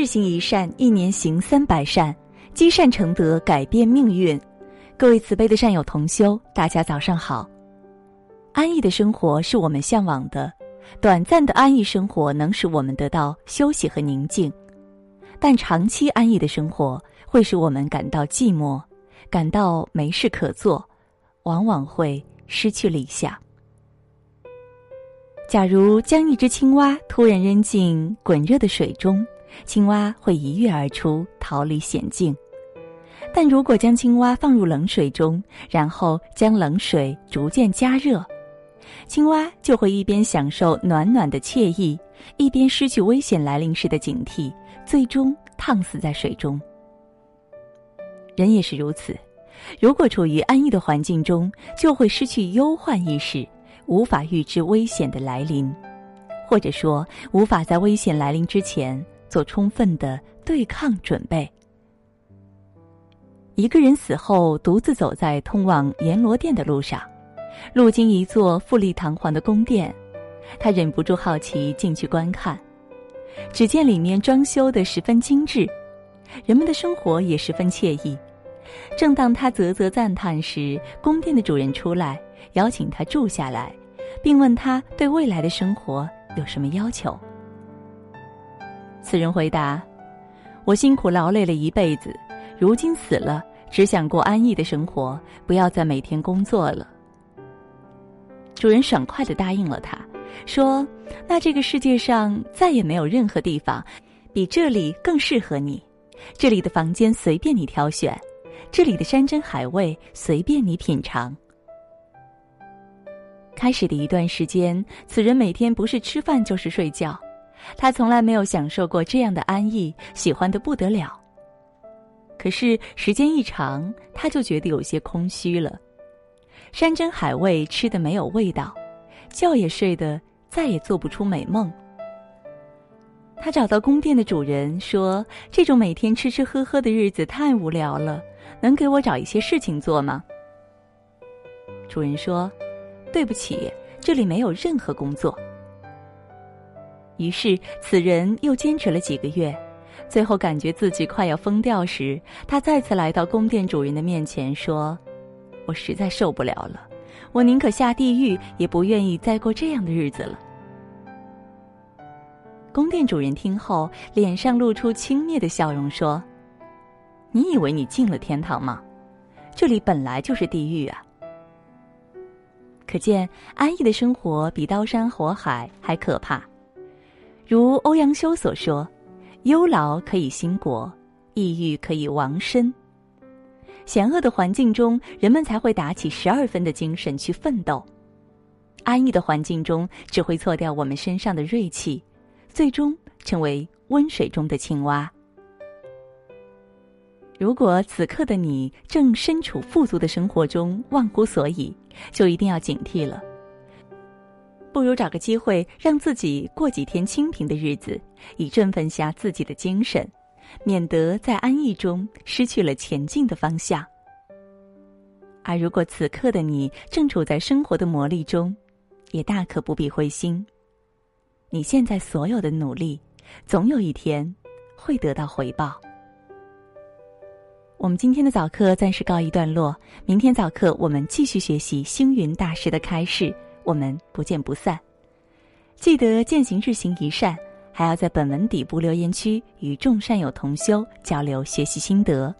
日行一善，一年行三百善，积善成德，改变命运。各位慈悲的善友同修，大家早上好。安逸的生活是我们向往的，短暂的安逸生活能使我们得到休息和宁静，但长期安逸的生活会使我们感到寂寞，感到没事可做，往往会失去理想。假如将一只青蛙突然扔进滚热的水中，青蛙会一跃而出，逃离险境。但如果将青蛙放入冷水中，然后将冷水逐渐加热，青蛙就会一边享受暖暖的惬意，一边失去危险来临时的警惕，最终烫死在水中。人也是如此，如果处于安逸的环境中，就会失去忧患意识。无法预知危险的来临，或者说无法在危险来临之前做充分的对抗准备。一个人死后，独自走在通往阎罗殿的路上，路经一座富丽堂皇的宫殿，他忍不住好奇进去观看。只见里面装修的十分精致，人们的生活也十分惬意。正当他啧啧赞叹时，宫殿的主人出来邀请他住下来。并问他对未来的生活有什么要求。此人回答：“我辛苦劳累了一辈子，如今死了，只想过安逸的生活，不要再每天工作了。”主人爽快的答应了他，说：“那这个世界上再也没有任何地方比这里更适合你。这里的房间随便你挑选，这里的山珍海味随便你品尝。”开始的一段时间，此人每天不是吃饭就是睡觉，他从来没有享受过这样的安逸，喜欢的不得了。可是时间一长，他就觉得有些空虚了，山珍海味吃的没有味道，觉也睡得再也做不出美梦。他找到宫殿的主人说：“这种每天吃吃喝喝的日子太无聊了，能给我找一些事情做吗？”主人说。对不起，这里没有任何工作。于是，此人又坚持了几个月，最后感觉自己快要疯掉时，他再次来到宫殿主人的面前，说：“我实在受不了了，我宁可下地狱，也不愿意再过这样的日子了。”宫殿主人听后，脸上露出轻蔑的笑容，说：“你以为你进了天堂吗？这里本来就是地狱啊！”可见安逸的生活比刀山火海还可怕。如欧阳修所说：“忧劳可以兴国，抑郁可以亡身。”险恶的环境中，人们才会打起十二分的精神去奋斗；安逸的环境中，只会错掉我们身上的锐气，最终成为温水中的青蛙。如果此刻的你正身处富足的生活中，忘乎所以，就一定要警惕了。不如找个机会让自己过几天清贫的日子，以振奋下自己的精神，免得在安逸中失去了前进的方向。而如果此刻的你正处在生活的磨砺中，也大可不必灰心。你现在所有的努力，总有一天会得到回报。我们今天的早课暂时告一段落，明天早课我们继续学习星云大师的开示，我们不见不散。记得践行日行一善，还要在本文底部留言区与众善友同修交流学习心得。